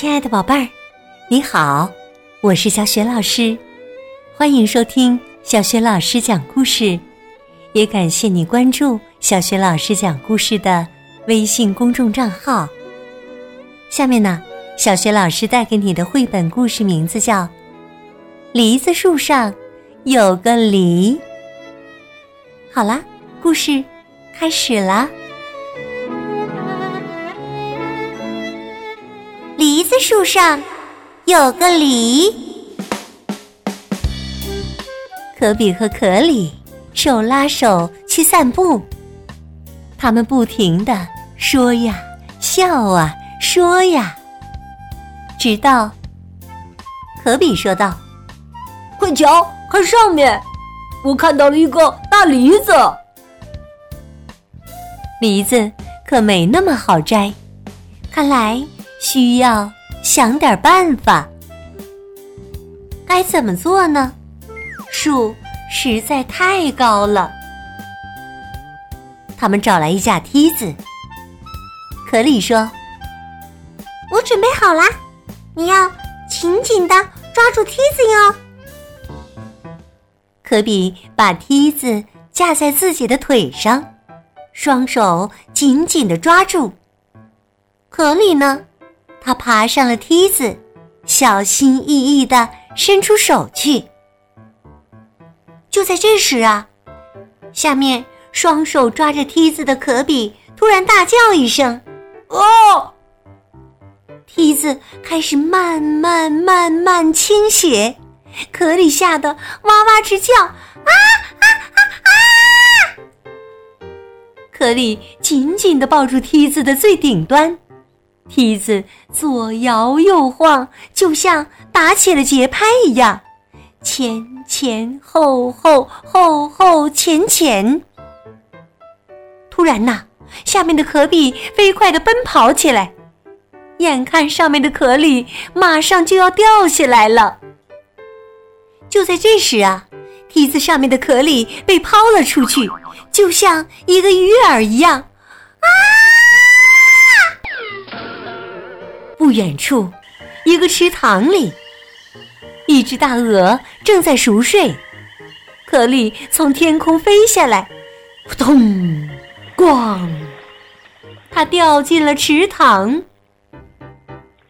亲爱的宝贝儿，你好，我是小雪老师，欢迎收听小雪老师讲故事，也感谢你关注小雪老师讲故事的微信公众账号。下面呢，小雪老师带给你的绘本故事名字叫《梨子树上有个梨》。好啦，故事开始啦。树上有个梨，可比和可里手拉手去散步，他们不停的说呀笑啊说呀，直到可比说道：“快瞧，看上面，我看到了一个大梨子。梨子可没那么好摘，看来。”需要想点办法，该怎么做呢？树实在太高了。他们找来一架梯子。可里说：“我准备好啦，你要紧紧的抓住梯子哟。”可比把梯子架在自己的腿上，双手紧紧的抓住。可里呢？他爬上了梯子，小心翼翼的伸出手去。就在这时啊，下面双手抓着梯子的可比突然大叫一声：“哦！”梯子开始慢慢慢慢倾斜，可里吓得哇哇直叫：“啊啊啊啊！”可里紧紧的抱住梯子的最顶端。梯子左摇右晃，就像打起了节拍一样，前前后后，后后前前。突然呐，下面的壳壁飞快的奔跑起来，眼看上面的壳里马上就要掉下来了。就在这时啊，梯子上面的壳里被抛了出去，就像一个鱼饵一样，不远处，一个池塘里，一只大鹅正在熟睡。可里从天空飞下来，扑通，咣，它掉进了池塘。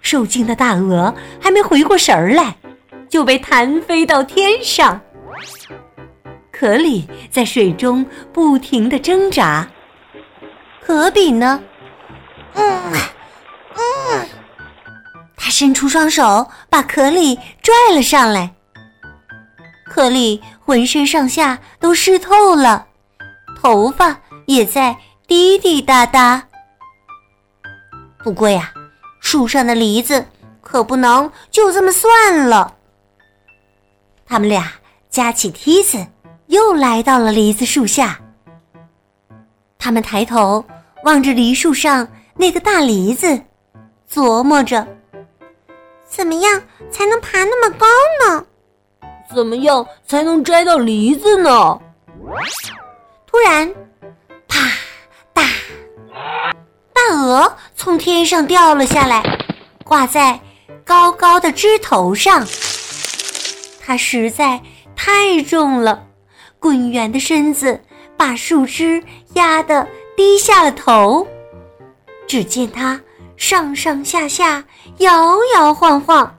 受惊的大鹅还没回过神儿来，就被弹飞到天上。可里在水中不停的挣扎，可比呢？嗯。伸出双手，把可里拽了上来。可里浑身上下都湿透了，头发也在滴滴答答。不过呀，树上的梨子可不能就这么算了。他们俩架起梯子，又来到了梨子树下。他们抬头望着梨树上那个大梨子，琢磨着。怎么样才能爬那么高呢？怎么样才能摘到梨子呢？突然，啪嗒，大鹅从天上掉了下来，挂在高高的枝头上。它实在太重了，滚圆的身子把树枝压得低下了头。只见它。上上下下摇摇晃晃，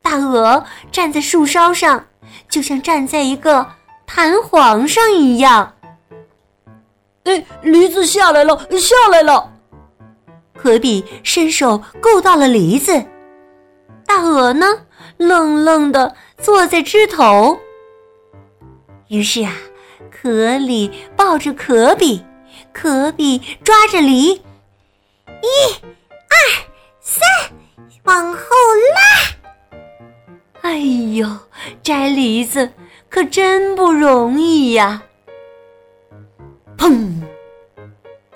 大鹅站在树梢上，就像站在一个弹簧上一样。哎，梨子下来了，下来了！可比伸手够到了梨子，大鹅呢，愣愣的坐在枝头。于是啊，可里抱着可比，可比抓着梨，一。呦，摘梨子可真不容易呀！砰，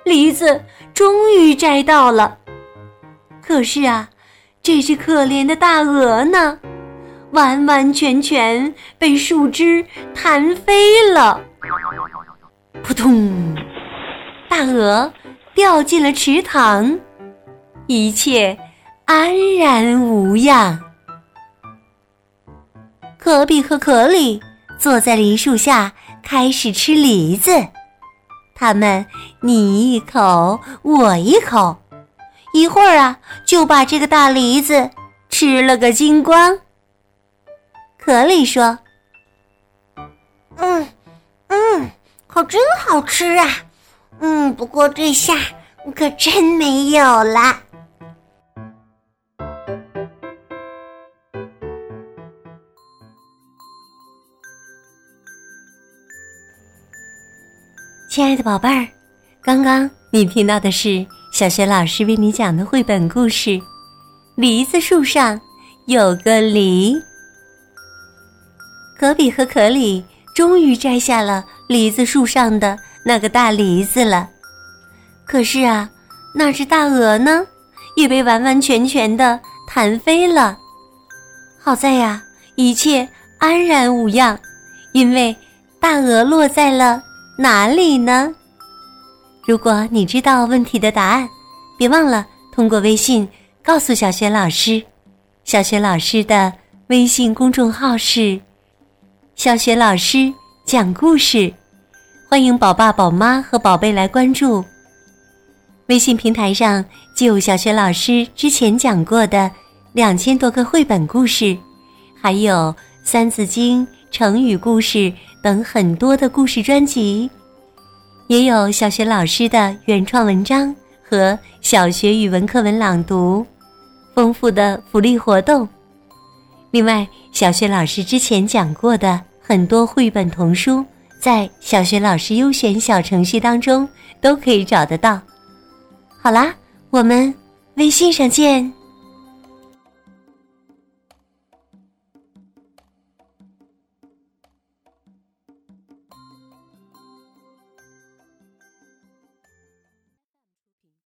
梨子终于摘到了。可是啊，这只可怜的大鹅呢，完完全全被树枝弹飞了。扑通，大鹅掉进了池塘。一切安然无恙。可比和可里坐在梨树下，开始吃梨子。他们你一口我一口，一会儿啊，就把这个大梨子吃了个精光。可里说：“嗯嗯，可真好吃啊！嗯，不过这下可真没有了。”亲爱的宝贝儿，刚刚你听到的是小学老师为你讲的绘本故事《梨子树上有个梨》。可比和可里终于摘下了梨子树上的那个大梨子了，可是啊，那只大鹅呢，也被完完全全的弹飞了。好在呀，一切安然无恙，因为大鹅落在了。哪里呢？如果你知道问题的答案，别忘了通过微信告诉小雪老师。小雪老师的微信公众号是“小雪老师讲故事”，欢迎宝爸宝妈和宝贝来关注。微信平台上就有小雪老师之前讲过的两千多个绘本故事，还有《三字经》成语故事。等很多的故事专辑，也有小学老师的原创文章和小学语文课文朗读，丰富的福利活动。另外，小学老师之前讲过的很多绘本童书，在小学老师优选小程序当中都可以找得到。好啦，我们微信上见。